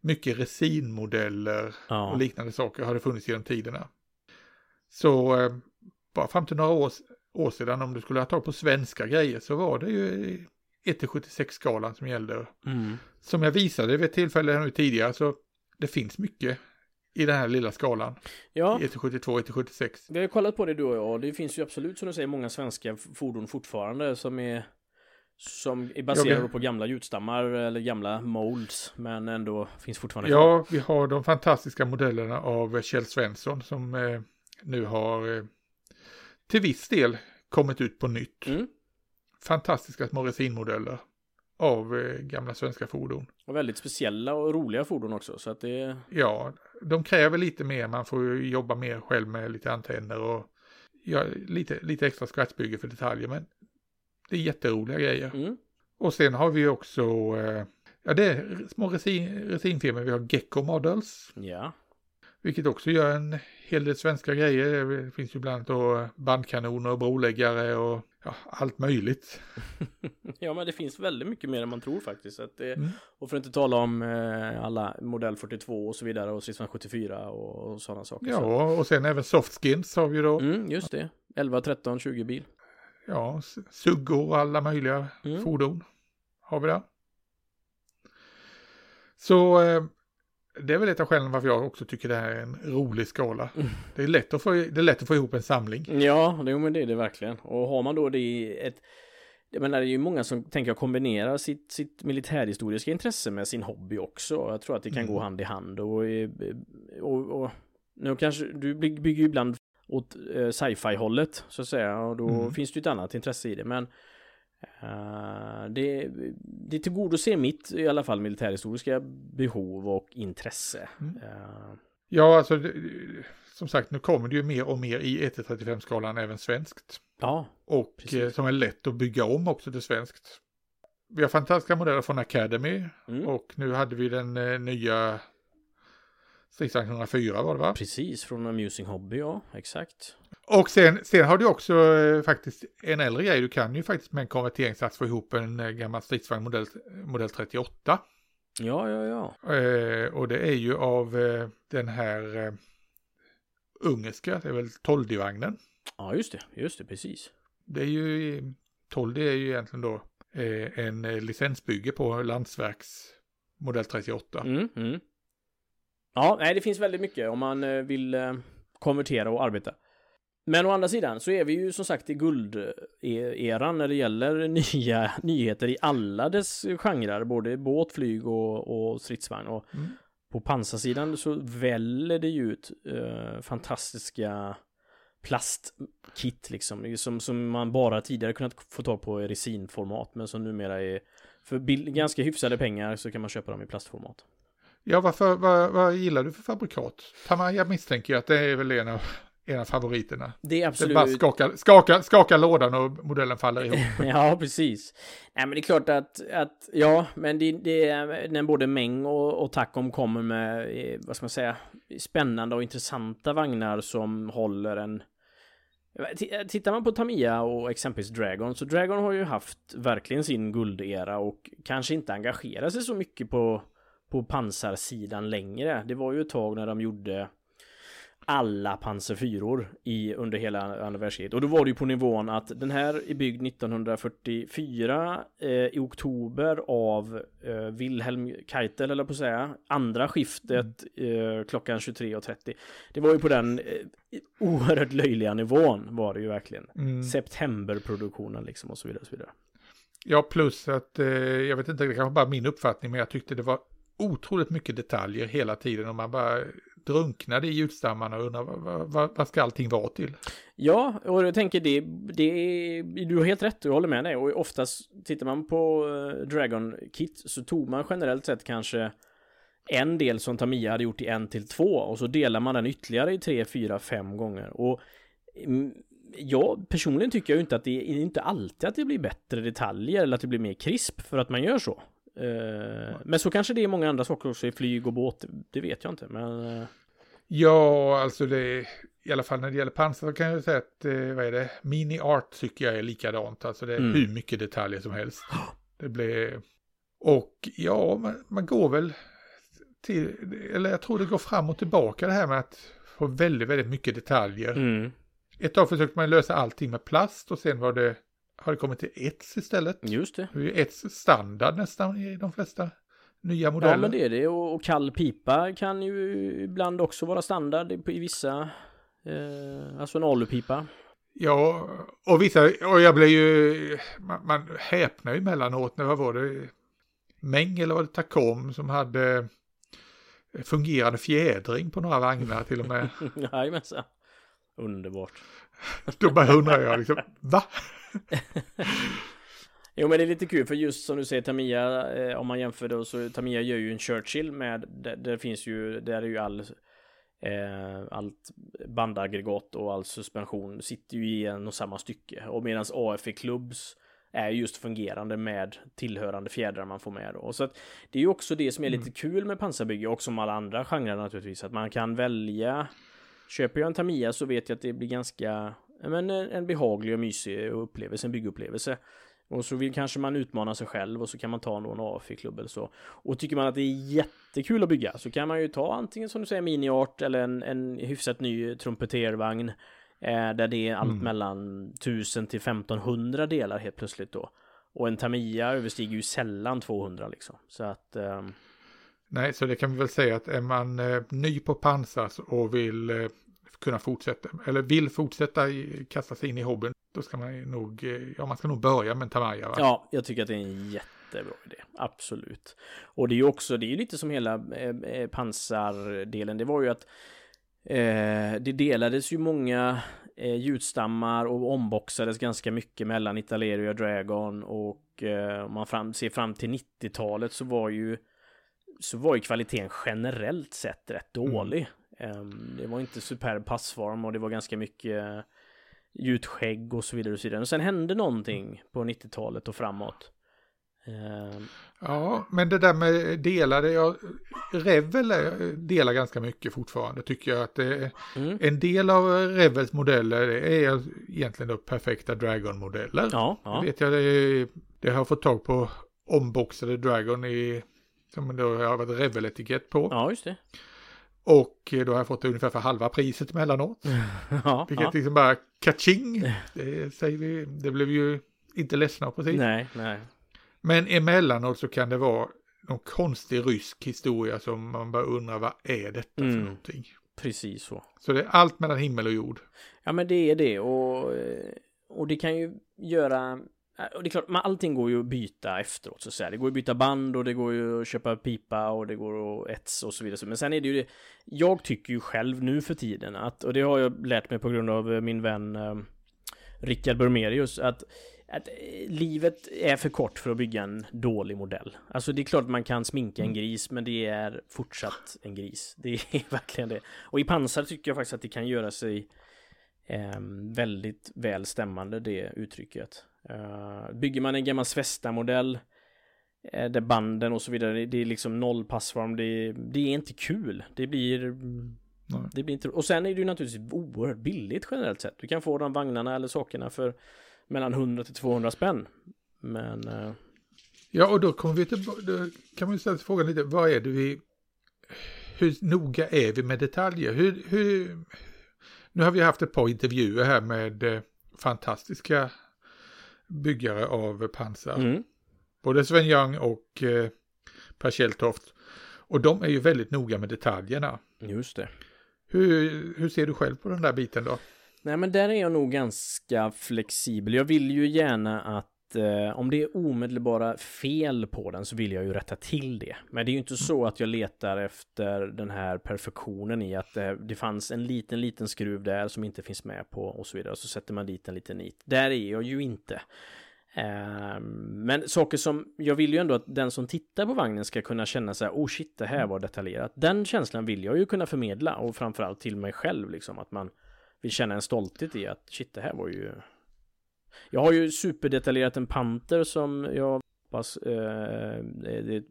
mycket resinmodeller och Ja, liknande saker har det funnits genom tiderna. Så eh, bara fram till några år, år sedan om du skulle ha tagit på svenska grejer så var det ju 1-76-skalan som gällde. mm. Som jag visade vid ett tillfälle här nu tidigare så det finns mycket i den här lilla skalan. ja. 1-72, 1-76. Vi har kollat på det du och jag och det finns ju absolut som du säger många svenska fordon fortfarande som är som är baserade Ja, vi- på gamla gjutstammar eller gamla molds men ändå finns fortfarande Ja, vi har de fantastiska modellerna av Kjell Svensson som eh, nu har eh, till viss del kommit ut på nytt. Mm. Fantastiska små resinmodeller. av eh, gamla svenska fordon. Och väldigt speciella och roliga fordon också. Så att det... Ja, de kräver lite mer. Man får ju jobba mer själv med lite antenner och ja, lite, lite extra scratchbygge för detaljer. Men det är jätteroliga grejer. Mm. Och sen har vi också, eh, ja det är små resin, resinfirmor. Vi har Gecko Models. Ja. Vilket också gör en hel del svenska grejer. Det finns ju bland annat då bandkanoner och broläggare och ja, allt möjligt. ja, men det finns väldigt mycket mer än man tror faktiskt. Det, Mm. Och för att inte tala om eh, alla modell 42 och så vidare och stridsvagn 74 och, och sådana saker. Så. Ja, och sen även softskins har vi då. Mm, just det. 11, 13, 20 bil. Ja, suggor och alla möjliga Mm. fordon har vi där. Så eh, det är väl ett av skälen varför jag också tycker det här är en rolig skala. Mm. Det, är lätt att få, det är lätt att få ihop en samling. Ja, det, men det är det verkligen. Och har man då det i ett jag menar, det är ju många som tänker att kombinera sitt, sitt militärhistoriska intresse med sin hobby också. Jag tror att det kan Mm. gå hand i hand och, eh, och, och nu kanske du by- bygger ju ibland åt eh, sci-fi hållet så att säga och då Mm. finns det ju ett annat intresse i det men eh, det, det tillgodoser mitt i alla fall militärhistoriska behov och intresse. Mm. Eh, Ja, alltså det, som sagt, nu kommer det ju mer och mer i 1-35-skalan även svenskt. ja, Och eh, som är lätt att bygga om också till svenskt. Vi har fantastiska modeller från Academy mm. och nu hade vi den eh, nya stridsvagn 104 var det va? precis från Amusing Hobby, ja, exakt. Och sen, sen har du också eh, faktiskt en äldre grej. Du kan ju faktiskt med en konverteringssats få ihop en eh, gammal stridsvagn modell, modell 38. Ja, ja, ja. Eh, och det är ju av eh, den här eh, ungerska, det är väl Toldi-vagnen. Ja, just det, just det, precis. Det är ju, Toldi är ju egentligen då eh, en licensbygge på landsverks modell 38. Mm, mm. Ja, nej, det finns väldigt mycket om man eh, vill eh, konvertera och arbeta. Men å andra sidan så är vi ju som sagt i gulderan när det gäller nya nyheter i alla dess genrer, både båt, flyg och, och stridsvagn. Och Mm. på pansarsidan så väller det ju ut eh, fantastiska plastkit liksom, som, som man bara tidigare kunnat få tag på i resinformat, men som numera är för ganska hyfsade pengar så kan man köpa dem i plastformat. Ja, varför, vad, vad gillar du för fabrikat? Tamaya misstänker ju att det är väl en av, en av favoriterna. Det är Det absolut... bara skakar, skakar, skakar lådan och modellen faller ihop. ja, precis. Nej, men det är klart att, att ja, men det, det är när både Meng och, och Takom kommer med, eh, vad ska man säga, spännande och intressanta vagnar som håller en Tittar man på Tamiya och exempelvis Dragon, så Dragon har ju haft verkligen sin guldera och kanske inte engagerat sig så mycket på, på pansarsidan längre. Det var ju ett tag när de gjorde alla pansarfyror i, under hela andra världskriget. Och då var det ju på nivån att den här är byggd 1944 eh, i oktober av eh, Wilhelm Keitel, eller på att säga, andra skiftet eh, klockan 23.30. Det var ju på den eh, oerhört löjliga nivån var det ju verkligen. Mm. Septemberproduktionen liksom och så vidare och så vidare. Ja, plus att eh, jag vet inte, det kanske bara min uppfattning, men jag tyckte det var otroligt mycket detaljer hela tiden och man bara drunknade i ljudstammarna och undrade vad, vad, vad ska allting vara till? Ja, och jag tänker det, det är, du har helt rätt, du håller med dig. Och oftast tittar man på eh, Dragon Kit så tog man generellt sett kanske en del som Tamiya hade gjort i en till två och så delar man den ytterligare i tre, fyra, fem gånger. Och mm, jag personligen tycker jag inte att det är inte alltid att det blir bättre detaljer eller att det blir mer krisp för att man gör så. Eh, Men så kanske det är många andra saker också i flyg och båt, det vet jag inte. Men eh, Ja, alltså det, i alla fall när det gäller pansar så kan jag säga att, eh, vad är det, mini art tycker jag är likadant, alltså det är Mm. hur mycket detaljer som helst. Det blir, och ja, man, man går väl till, eller jag tror det går fram och tillbaka det här med att få väldigt, väldigt mycket detaljer. mm, Ett tag försökte man lösa allting med plast och sen var det, har det kommit till ets istället. just det. Det är ju ets standard nästan i de flesta nya modeller. Ja men det är det och, och kall pipa kan ju ibland också vara standard i, vissa eh, Alltså en alupipa Ja, och vissa, och jag blev ju, man, man häpnar ju emellanåt när vad var det, Mäng eller var det Tacom som hade fungerande fjädring på några vagnar till och med. Jajamensan Underbart Då bara undrar jag liksom, va? Jo men det är lite kul för just som du säger Tamiya eh, Om man jämför då så Tamiya gör ju en Churchill med Där, där finns ju Där är ju all eh, Allt bandaggregat och all suspension Sitter ju i en och samma stycke Och medans AFE Clubs är just fungerande med tillhörande fjädrar man får med då. Och så att det är ju också det som är lite mm. kul med pansarbygge och som alla andra genrer naturligtvis att man kan välja Köper jag en Tamiya så vet jag att det blir ganska men en behaglig och mysig upplevelse, en byggupplevelse. Och så vill kanske man utmana sig själv och så kan man ta någon AFI-klubb eller så. Och tycker man att det är jättekul att bygga så kan man ju ta antingen som du säger mini-art eller en, en hyfsat ny trumpetervagn. Eh, där det är allt mm. mellan 1000 till 1500 delar helt plötsligt då. Och en Tamiya överstiger ju sällan 200 liksom. Så att... Eh... Nej, så det kan vi väl säga att är man eh, ny på pansar och vill eh, kunna fortsätta, eller vill fortsätta i, kasta sig in i hobbyn, då ska man nog, eh, ja man ska nog börja med en Tamaya. Va? Ja, jag tycker att det är en jättebra idé, absolut. Och det är ju också, det är ju lite som hela eh, eh, pansardelen, det var ju att eh, det delades ju många eh, ljudstammar och omboxades ganska mycket mellan Italeria och Dragon och eh, om man fram, ser fram till 90-talet så var ju så var ju kvaliteten generellt sett rätt mm. dålig. Mm. Ehm, det var inte superb passform och det var ganska mycket gjutskägg och så vidare och så vidare. Och sen hände någonting på 90-talet och framåt. Ehm. Ja, men det där med delade, jag, Revel delar ganska mycket fortfarande tycker jag att det, mm. en del av Revels modeller är egentligen då perfekta Dragon-modeller. Ja, ja. vet jag, det, det har jag fått tag på omboxade Dragon i, som då har varit Revel-etikett på. Ja, just det. Och då har jag fått det ungefär för halva priset emellanåt. ja, Vilket ja. liksom bara kaching. Det, säger vi, det blev ju inte ledsna precis. Nej, nej. Men emellanåt så kan det vara någon konstig rysk historia som man bara undrar vad är detta mm. för någonting. Precis så. Så det är allt mellan himmel och jord. Ja men det är det och, och det kan ju göra och det är klart, allting går ju att byta efteråt så att säga. Det går att byta band och det går ju att köpa pipa och det går att etsa och så vidare. Men sen är det ju det, jag tycker ju själv nu för tiden att, och det har jag lärt mig på grund av min vän eh, Rickard Burmerius, att, att eh, livet är för kort för att bygga en dålig modell. Alltså det är klart man kan sminka en mm. gris, men det är fortsatt en gris. Det är verkligen det. Och i pansar tycker jag faktiskt att det kan göra sig eh, väldigt väl stämmande, det uttrycket. Uh, bygger man en gammal Svesta-modell uh, där banden och så vidare, det är liksom noll passform, det, det är inte kul. Det blir... Det blir inte... Och sen är det ju naturligtvis oerhört billigt generellt sett. Du kan få de vagnarna eller sakerna för mellan 100 till 200 spänn. Men... Uh... Ja, och då kommer vi till... Då kan man ju ställa frågan lite, vad är det vi... Hur noga är vi med detaljer? Hur... hur... Nu har vi haft ett par intervjuer här med fantastiska byggare av pansar. Mm. Både Sven Young och eh, Per Kjelltoft. Och de är ju väldigt noga med detaljerna. Just det. Hur, hur ser du själv på den där biten då? Nej men där är jag nog ganska flexibel. Jag vill ju gärna att Eh, om det är omedelbara fel på den så vill jag ju rätta till det. Men det är ju inte så att jag letar efter den här perfektionen i att eh, det fanns en liten, liten skruv där som inte finns med på och så vidare. Och så sätter man dit en liten nit. Där är jag ju inte. Eh, men saker som, jag vill ju ändå att den som tittar på vagnen ska kunna känna sig, oh shit, det här var detaljerat. Den känslan vill jag ju kunna förmedla och framförallt till mig själv liksom att man vill känna en stolthet i att shit, det här var ju jag har ju superdetaljerat en panter som jag hoppas eh,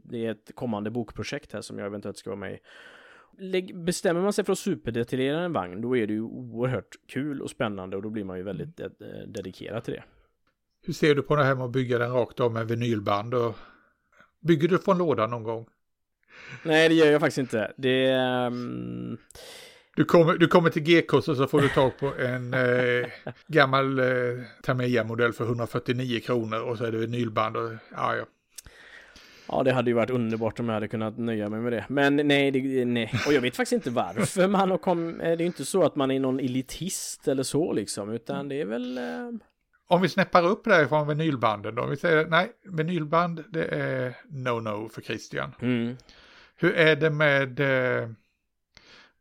det, är ett kommande bokprojekt här som jag eventuellt ska vara med i. Bestämmer man sig för att superdetaljera en vagn då är det ju oerhört kul och spännande och då blir man ju väldigt de dedikerad till det. Hur ser du på det här med att bygga den rakt av med vinylband och bygger du från lådan någon gång? Nej, det gör jag faktiskt inte. Det... Um... Du kommer, du kommer till GKs och så får du tag på en eh, gammal eh, Tamiya-modell för 149 kronor och så är det vinylband och ja, ja. Ja, det hade ju varit underbart om jag hade kunnat nöja mig med det. Men nej, det, nej. och jag vet faktiskt inte varför man har kommit. Det är ju inte så att man är någon elitist eller så liksom, utan det är väl... Eh... Om vi snäppar upp därifrån vinylbanden då, om vi säger nej, vinylband det är no-no för Christian. Mm. Hur är det med eh,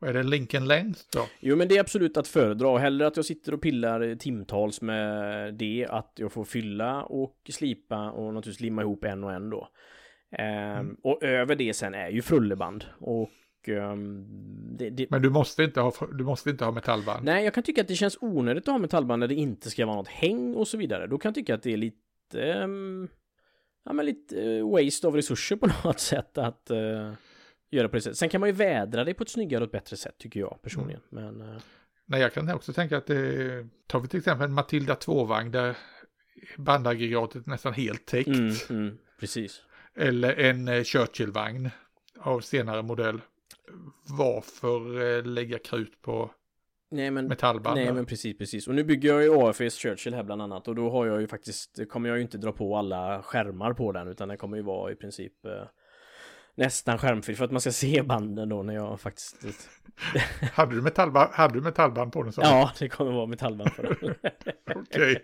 vad är det, Lincoln Lens då? Jo men det är absolut att föredra. Hellre att jag sitter och pillar timtals med det, att jag får fylla och slipa och naturligtvis limma ihop en och en då. Ehm, mm. Och över det sen är ju frulleband. Och um, det, det... Men du måste, inte ha, du måste inte ha metallband? Nej, jag kan tycka att det känns onödigt att ha metallband när det inte ska vara något häng och så vidare. Då kan jag tycka att det är lite... Um, ja, men lite uh, waste av resurser på något sätt att uh, göra på det sättet. Sen kan man ju vädra det på ett snyggare och ett bättre sätt tycker jag personligen. Mm. Men, uh... Nej, jag kan också tänka att det, tar vi till exempel en Matilda 2-vagn där bandaggregatet nästan helt täckt. Mm, mm, precis. Eller en Churchill-vagn av senare modell varför eh, lägga krut på nej, men, metallband? Nej men precis, precis. Och nu bygger jag ju AFS Churchill här bland annat och då har jag ju faktiskt, kommer jag ju inte dra på alla skärmar på den utan det kommer ju vara i princip eh, nästan skärmfri för att man ska se banden då när jag faktiskt... hade, du metallband, hade du metallband på den? Så? Ja, det kommer vara metallband på den. Okay.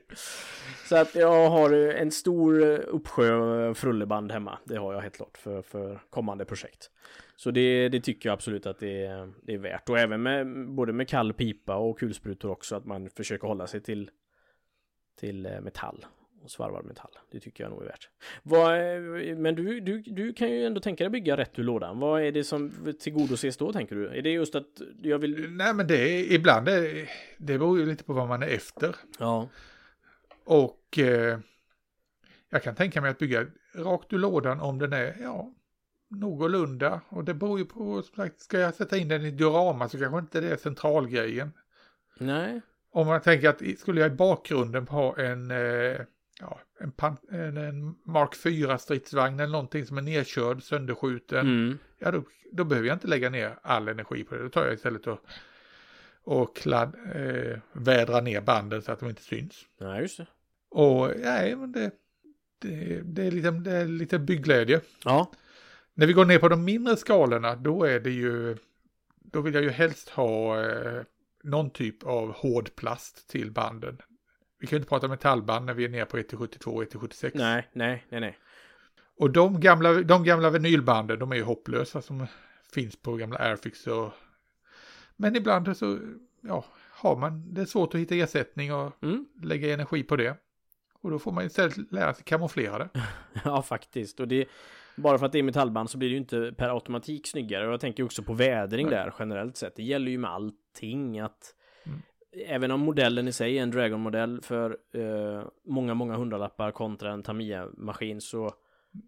Så att jag har en stor uppsjö frulleband hemma. Det har jag helt klart för, för kommande projekt. Så det, det tycker jag absolut att det är, det är värt. Och även med både med kall pipa och kulsprutor också att man försöker hålla sig till, till eh, metall och svarvad metall. Det tycker jag nog är värt. Vad, men du, du, du kan ju ändå tänka dig bygga rätt ur lådan. Vad är det som tillgodoses då tänker du? Är det just att jag vill... Nej men det är ibland, det, det beror ju lite på vad man är efter. Ja. Och eh, jag kan tänka mig att bygga rakt ur lådan om den är, ja, någorlunda. Och det beror ju på, ska jag sätta in den i diorama så kanske inte det är centralgrejen. Nej. Om man tänker att skulle jag i bakgrunden ha en, eh, ja, en, pan, en, Mark 4 stridsvagn eller någonting som är nedkörd, sönderskjuten. Mm. Ja, då, då, behöver jag inte lägga ner all energi på det. Då tar jag istället och, och kladd, eh, vädra ner banden så att de inte syns. Nej, just det. Och nej, men det, det, det, är, lite, det är lite bygglädje. Ja. När vi går ner på de mindre skalorna, då är det ju, då vill jag ju helst ha eh, någon typ av hård plast till banden. Vi kan ju inte prata metallband när vi är nere på 1-72 och 1-76. Nej, nej, nej, nej. Och de gamla, de gamla vinylbanden, de är ju hopplösa som finns på gamla Airfix och... Men ibland så, ja, har man, det är svårt att hitta ersättning och mm. lägga energi på det. Och då får man istället lära sig kamouflera det. ja, faktiskt. Och det, bara för att det är metallband så blir det ju inte per automatik snyggare. Och jag tänker också på vädring Nej. där generellt sett. Det gäller ju med allting att. Även om modellen i sig är en Dragon-modell för eh, många, många hundralappar kontra en Tamiya-maskin så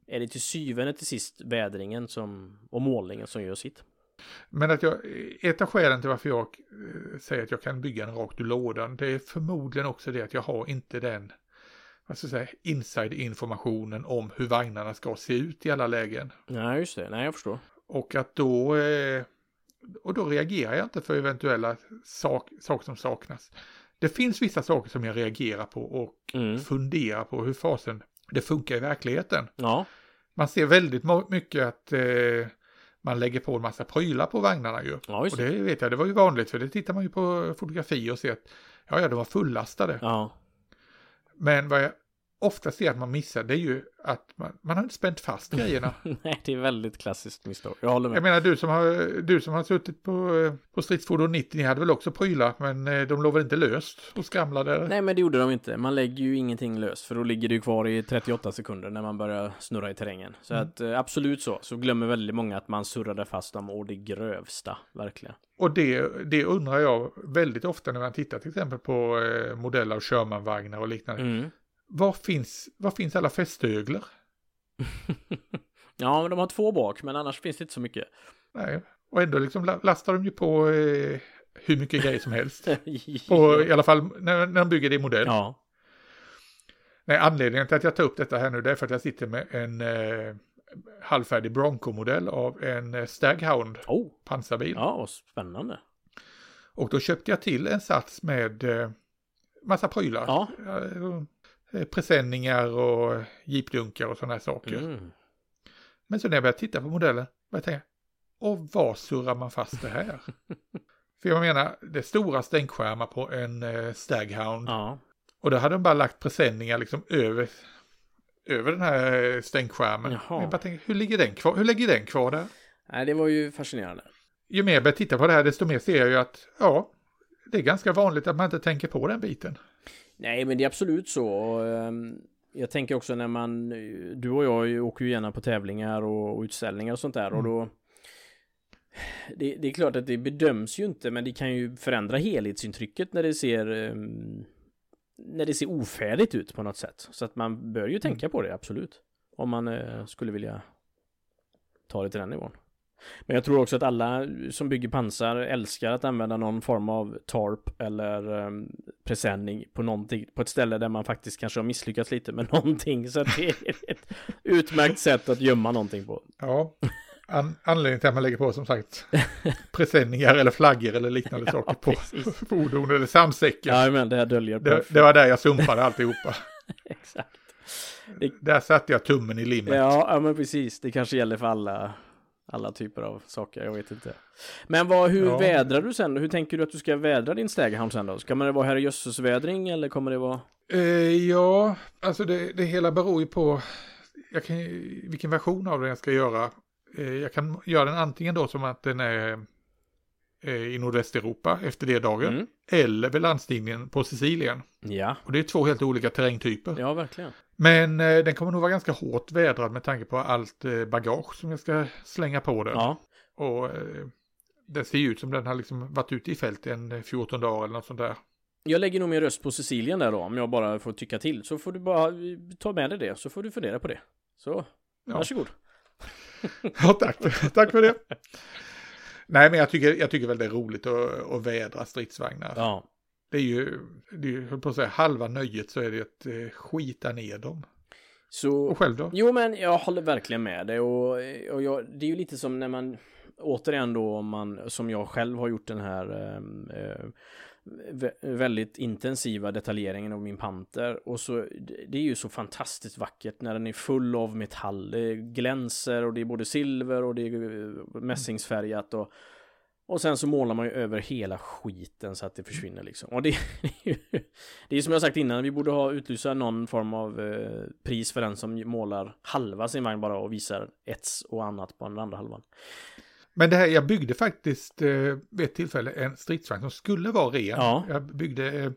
är det till syvende till sist vädringen som, och målningen som gör sitt. Men att jag, ett av skälen till varför jag eh, säger att jag kan bygga den rakt ur lådan, det är förmodligen också det att jag har inte den vad ska jag säga, inside-informationen om hur vagnarna ska se ut i alla lägen. Nej, just det. Nej, jag förstår. Och att då, eh, och då reagerar jag inte för eventuella sak, saker som saknas. Det finns vissa saker som jag reagerar på och mm. funderar på hur fasen det funkar i verkligheten. Ja. Man ser väldigt mycket att eh, man lägger på en massa prylar på vagnarna ju. Ja, och det vet jag, det var ju vanligt för det tittar man ju på fotografier och ser att ja, ja, de var fullastade. Ja. Men vad jag ofta ser att man missar det är ju att man, man har inte spänt fast grejerna. Nej, det är väldigt klassiskt misstag. Jag håller med. Jag menar du som har, du som har suttit på, på stridsfordon 90, ni hade väl också prylar, men eh, de låg väl inte löst och skramlade? Nej, men det gjorde de inte. Man lägger ju ingenting löst, för då ligger det ju kvar i 38 sekunder när man börjar snurra i terrängen. Så mm. att eh, absolut så, så glömmer väldigt många att man surrade fast dem och det grövsta, verkligen. Och det, det undrar jag väldigt ofta när man tittar till exempel på eh, modeller av Sherman-vagnar och liknande. Mm var finns, var finns alla fästöglar? ja, men de har två bak, men annars finns det inte så mycket. Nej, och ändå liksom lastar de ju på eh, hur mycket grejer som helst. på, I alla fall när, när de bygger det i modell. Ja. Nej, anledningen till att jag tar upp detta här nu det är för att jag sitter med en eh, halvfärdig Bronco-modell av en eh, Staghound oh. pansarbil. Ja, vad spännande. Och då köpte jag till en sats med eh, massa prylar. Ja. Eh, presenningar och jeepdunkar och sådana här saker. Mm. Men så när jag började titta på modellen, började jag tänka, och var surrar man fast det här? För jag menar, det är stora stänkskärmar på en eh, Staghound. Ja. Och då hade de bara lagt presenningar liksom över, över den här eh, stänkskärmen. Jaha. Jag bara tänkte, hur ligger den kvar, hur ligger den kvar där? Nej, det var ju fascinerande. ju mer jag börjar titta på det här, desto mer ser jag ju att ja, det är ganska vanligt att man inte tänker på den biten. Nej, men det är absolut så. Ehm, jag tänker också när man, du och jag åker ju gärna på tävlingar och utställningar och sånt där mm. och då det, det, är klart att det bedöms ju inte men det kan ju förändra helhetsintrycket när det ser um, när det ser ofärdigt ut på något sätt. Så att man bör ju tänka på det, absolut. Om man uh, skulle vilja ta det till den nivån. Men jag tror också att alla som bygger pansar älskar att använda någon form av tarp eller um, presenning på någonting, på ett ställe där man faktiskt kanske har misslyckats lite med någonting. Så det är ett utmärkt sätt att gömma någonting på. Ja, an anledningen till att man lägger på som sagt presenningar eller flaggor eller liknande ja, saker på fordon eller sandsäckar. Ja, men det här döljer det, det var där jag sumpade alltihopa. Exakt. Det... Där satte jag tummen i limmet. Ja, ja, men precis. Det kanske gäller för alla alla typer av saker, jag vet inte. Men vad, hur ja. vädrar du sen? Hur tänker du att du ska vädra din Staghound sen då? Ska man det vara herrejösses vädring eller kommer det vara? Eh, ja, alltså det, det hela beror ju på jag kan, vilken version av den jag ska göra. Eh, jag kan göra den antingen då som att den är eh, i Nordvästeuropa efter det dagen. Mm. Eller vid landstigningen på Sicilien. Ja. Och det är två helt olika terrängtyper. Ja, verkligen. Men eh, den kommer nog vara ganska hårt vädrad med tanke på allt eh, bagage som jag ska slänga på den. Ja. Och eh, den ser ju ut som den har liksom varit ute i fält en 14 dagar eller något sånt där. Jag lägger nog min röst på Sicilien där då, om jag bara får tycka till. Så får du bara ta med dig det, så får du fundera på det. Så, ja. varsågod. ja, tack. tack för det. Nej, men jag tycker, jag tycker väl det är roligt att, att vädra stridsvagnar. Ja. Det är ju, det är ju på att säga, halva nöjet så är det att eh, skita ner dem. Så, och själv då? Jo, men jag håller verkligen med dig och, och jag, det är ju lite som när man, återigen då, om man, som jag själv har gjort den här ehm, eh, väldigt intensiva detaljeringen av min panter och så det är ju så fantastiskt vackert när den är full av metall. Det glänser och det är både silver och det är eh, mässingsfärgat och och sen så målar man ju över hela skiten så att det försvinner liksom. Och det, det är som jag sagt innan, vi borde ha utlysa någon form av eh, pris för den som målar halva sin vagn bara och visar ets och annat på den andra halvan. Men det här, jag byggde faktiskt eh, vid ett tillfälle en stridsvagn som skulle vara ren. Ja. Jag byggde, eh,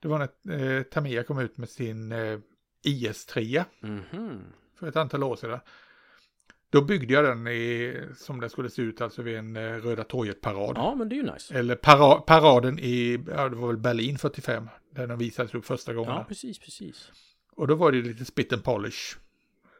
det var när eh, Tamiya kom ut med sin eh, IS-3 mm -hmm. för ett antal år sedan. Då byggde jag den i, som den skulle se ut, alltså vid en eh, Röda torget-parad. Ja, men det är ju nice. Eller para, paraden i, ja det var väl Berlin 45, där den visades upp första gången. Ja, precis, precis. Och då var det lite spit and polish.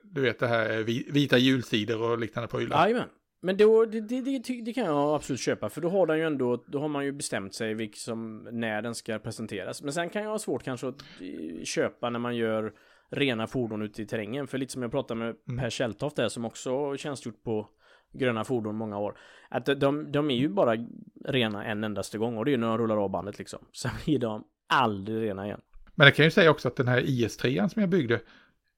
Du vet det här vita hjulsidor och liknande prylar. Jajamän. Men då, det, det, det, det, kan jag absolut köpa för då har den ju ändå, då har man ju bestämt sig liksom när den ska presenteras. Men sen kan jag ha svårt kanske att eh, köpa när man gör rena fordon ute i terrängen. För lite som jag pratade med mm. Per Kjelltoft där som också tjänstgjort på gröna fordon många år. Att de, de är ju bara rena en endaste gång och det är ju när de rullar av bandet liksom. Sen blir de aldrig rena igen. Men det kan ju säga också att den här IS-3 som jag byggde,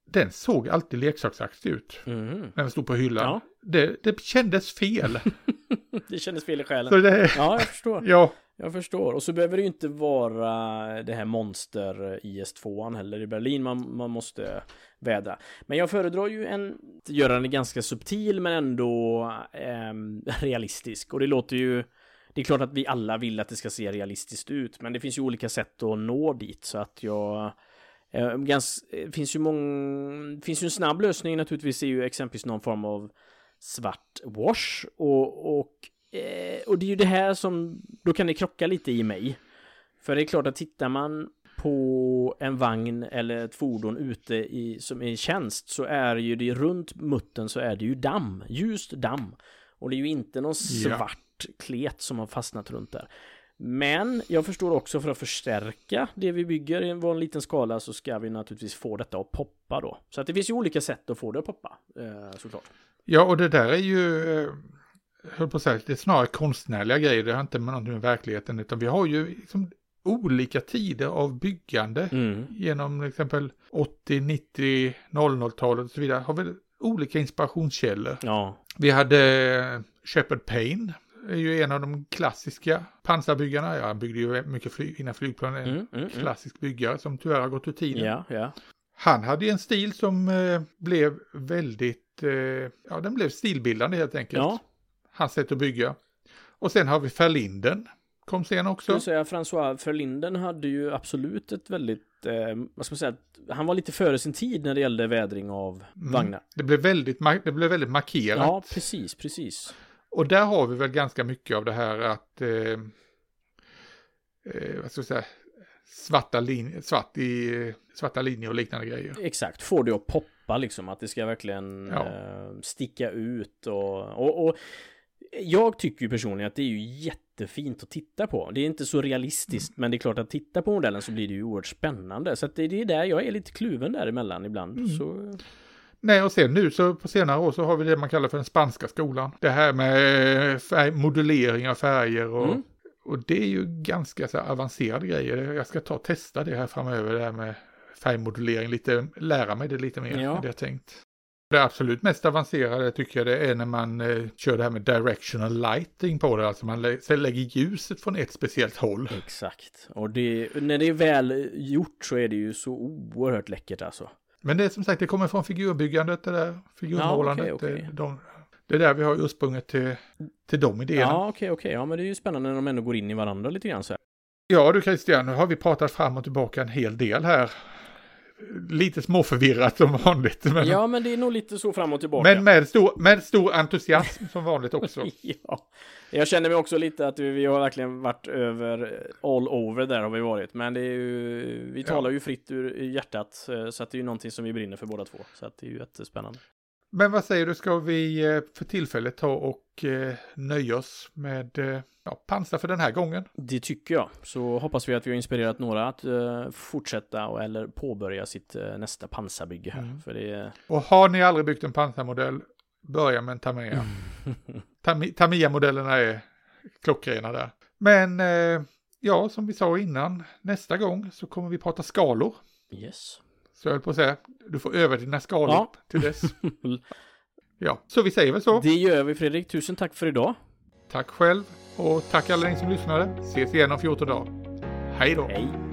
den såg alltid leksaksaktig ut. Mm. När den stod på hyllan. Ja. Det, det kändes fel. det kändes fel i själen. Det, ja, jag förstår. Ja. Jag förstår. Och så behöver det ju inte vara det här monster IS-2an heller i Berlin man, man måste vädra. Men jag föredrar ju en, göra den ganska subtil men ändå eh, realistisk. Och det låter ju, det är klart att vi alla vill att det ska se realistiskt ut. Men det finns ju olika sätt att nå dit så att jag ehm, Eh, gans, finns ju mång, finns ju en snabb lösning naturligtvis är ju exempelvis någon form av svart wash och, och, eh, och det är ju det här som då kan det krocka lite i mig. För det är klart att tittar man på en vagn eller ett fordon ute i, som är i tjänst så är ju det runt muttern så är det ju damm, ljust damm. Och det är ju inte någon svart ja. klet som har fastnat runt där. Men jag förstår också för att förstärka det vi bygger i en liten skala så ska vi naturligtvis få detta att poppa då. Så att det finns ju olika sätt att få det att poppa eh, såklart. Ja, och det där är ju, eh, höll på att säga, det är snarare konstnärliga grejer. Det har inte med någonting med verkligheten, utan vi har ju liksom olika tider av byggande mm. genom exempel 80, 90, 00-talet och så vidare. Har vi olika inspirationskällor. Ja. Vi hade Shepard Payne är ju en av de klassiska pansarbyggarna. Ja, han byggde ju mycket fly innan flygplan. En mm, mm, mm, klassisk byggare som tyvärr har gått ur tiden. Ja, ja. Han hade en stil som eh, blev väldigt, eh, ja den blev stilbildande helt enkelt. Ja. Hans sätt att bygga. Och sen har vi Ferlinden. Kom sen också. Jag säga, François Verlinden hade ju absolut ett väldigt, eh, vad ska man säga, han var lite före sin tid när det gällde vädring av Mm. vagnar. Det blev väldigt, det blev väldigt markerat. Ja, precis, precis. Och där har vi väl ganska mycket av det här att, eh, eh, vad ska jag säga, svarta, lin svart i, svarta linjer och liknande grejer. Exakt, får det att poppa liksom, att det ska verkligen Ja. eh, sticka ut och, och, och jag tycker ju personligen att det är ju jättefint att titta på. Det är inte så realistiskt, men det är klart att titta på modellen så blir det ju oerhört spännande. Så att det, det är där jag är lite kluven däremellan ibland. Mm. Så, Nej, och sen nu så på senare år så har vi det man kallar för den spanska skolan. Det här med färg, modulering av färger och, Mm. och det är ju ganska så avancerade grejer. Jag ska ta och testa det här framöver, det här med färgmodulering, lite, lära mig det lite mer Ja. än det jag tänkt. Det absolut mest avancerade tycker jag det är när man eh, kör det här med directional lighting på det, alltså man lä lägger ljuset från ett speciellt håll. exakt. Och det, när det är väl gjort så är det ju så oerhört läckert alltså. Men det är som sagt, det kommer från figurbyggandet, det där figurmålandet. Ja, okej, okej. Det, de, det är där vi har ursprunget till, till de idéerna. Ja, okej, okej. Ja, men det är ju spännande när de ändå går in i varandra lite grann så här. Ja du Christian, nu har vi pratat fram och tillbaka en hel del här. Lite småförvirrat som vanligt. Men, Ja, men det är nog lite så fram och tillbaka. men med, stor, med stor entusiasm som vanligt också. ja. Jag känner mig också lite att vi har verkligen varit över, all over där har vi varit. Men det är ju, vi Ja. talar ju fritt ur hjärtat. eh, Så att det är ju någonting som vi brinner för båda två. Så att det är ju jättespännande. Men vad säger du, ska vi eh, för tillfället ta och eh, nöja oss med eh, ja, pansar för den här gången? Det tycker jag. Så hoppas vi att vi har inspirerat några att fortsätta eller påbörja sitt nästa pansarbygge här. Mm. För det. Och har ni aldrig byggt en pansarmodell, börja med en Tamiya. Tami- Tamiya-modellerna är klockrena där. Men ja, som vi sa innan, nästa gång så kommer vi prata skalor. yes. Så jag höll på att säga, du får öva dina skalor Ja. till dess. Ja, så vi säger väl så. Det gör vi Fredrik. Tusen tack för idag. Tack själv och tack alla ni som lyssnade. Ses igen om 14 dagar. Hej då! Hej.